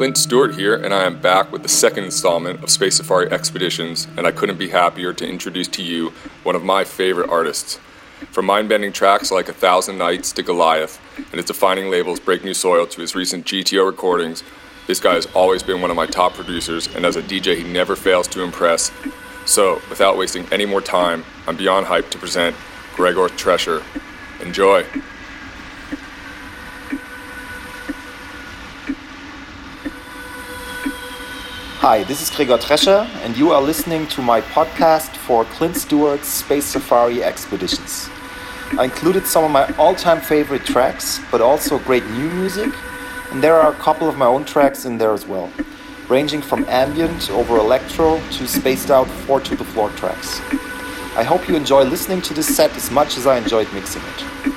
Clint Stewart here, and I am back with the second installment of Space Safari Expeditions, and I couldn't be happier to introduce to you one of my favorite artists. From mind bending tracks like A Thousand Nights to Goliath, and its defining labels Break New Soil to his recent GTO recordings, this guy has always been one of my top producers, and as a DJ, he never fails to impress. So, without wasting any more time, I'm beyond hyped to present Gregor Tresher. Enjoy! Hi, this is Gregor Tresher, and you are listening to my podcast for Clint Stewart's Space Safari Expeditions. I included some of my all time favorite tracks, but also great new music, and there are a couple of my own tracks in there as well, ranging from ambient over electro to spaced out 4 to the floor tracks. I hope you enjoy listening to this set as much as I enjoyed mixing it.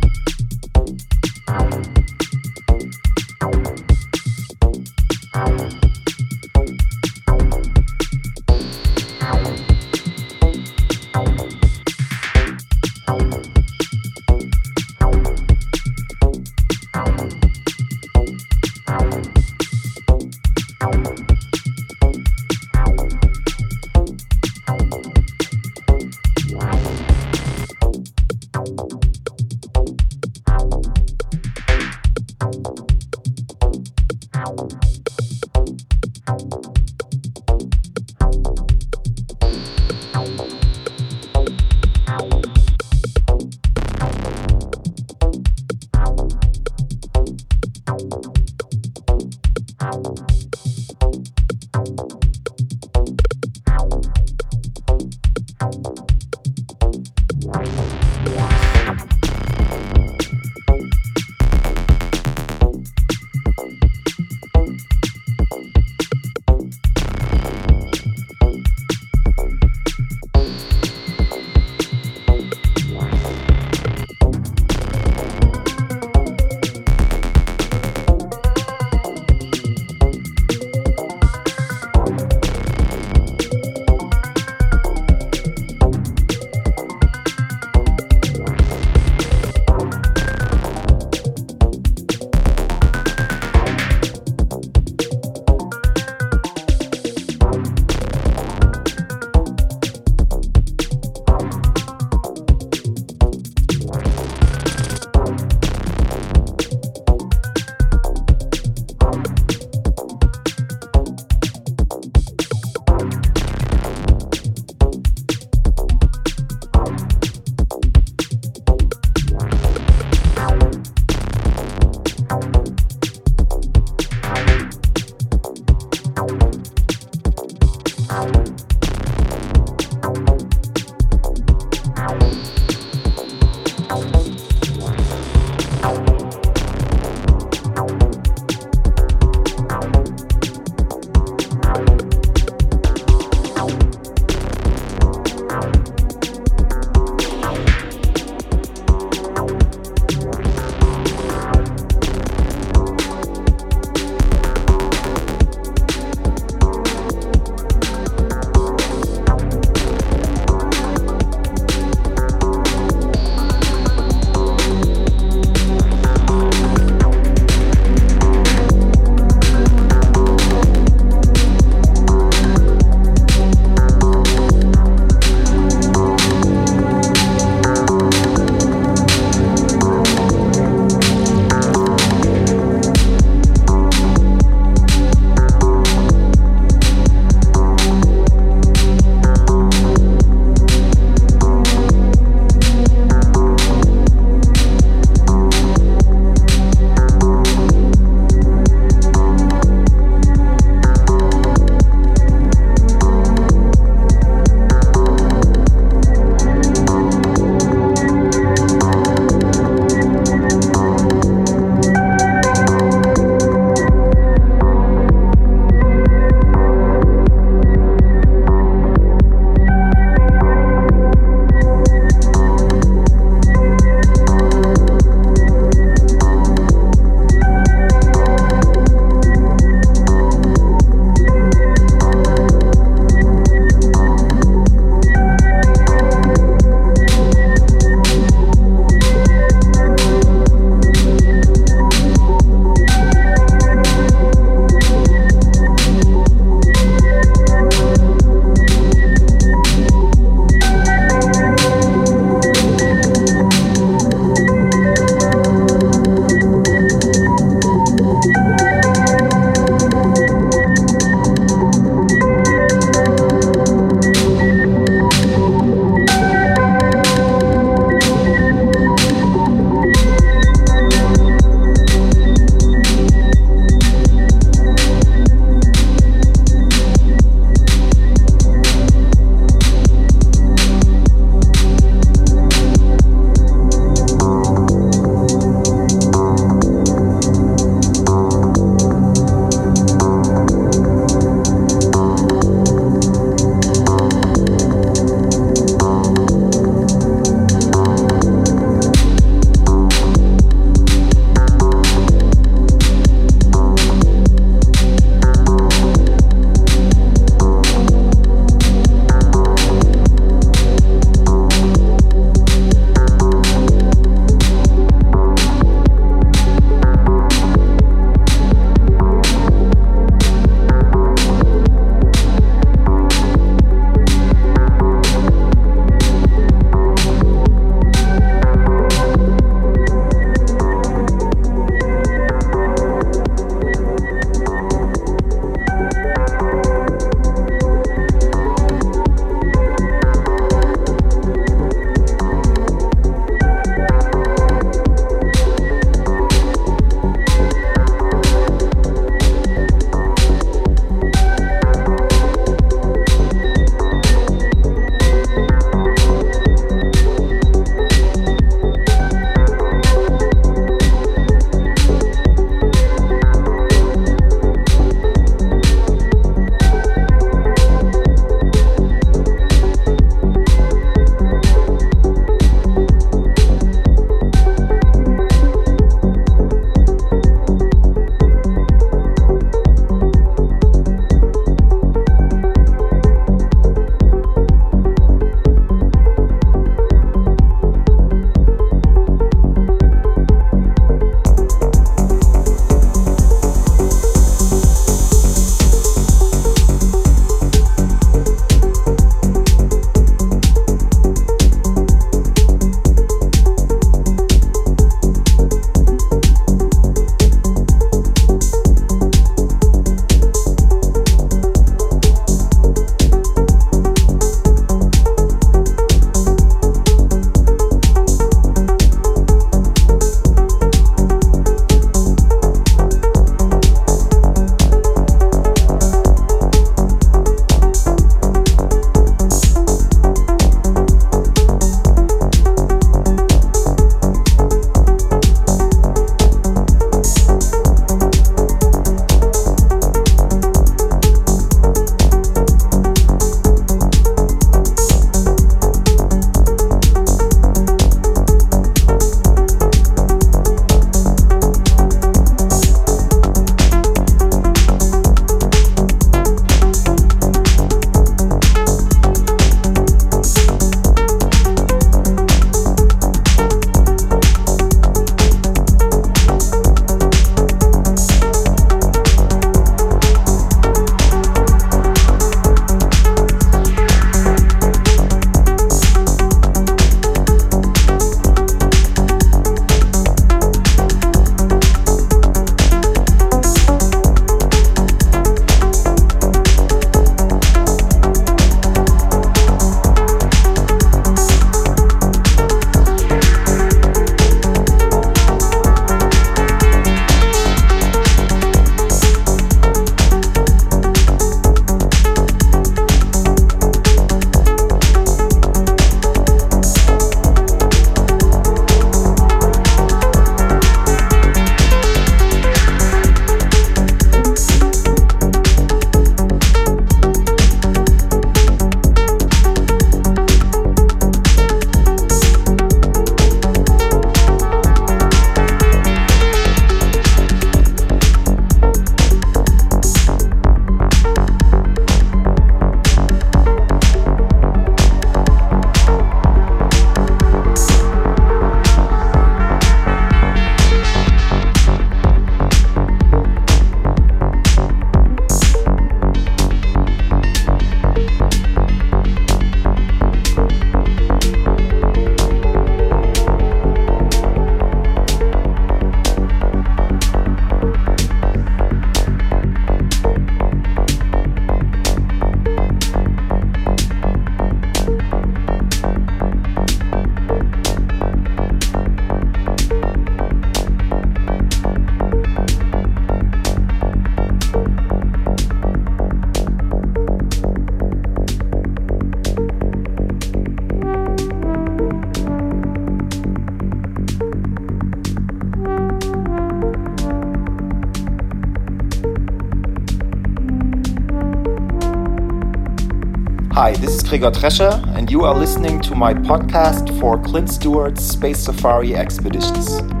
Gregor Tresher, and you are listening to my podcast for Clint Stewart's Space Safari Expeditions.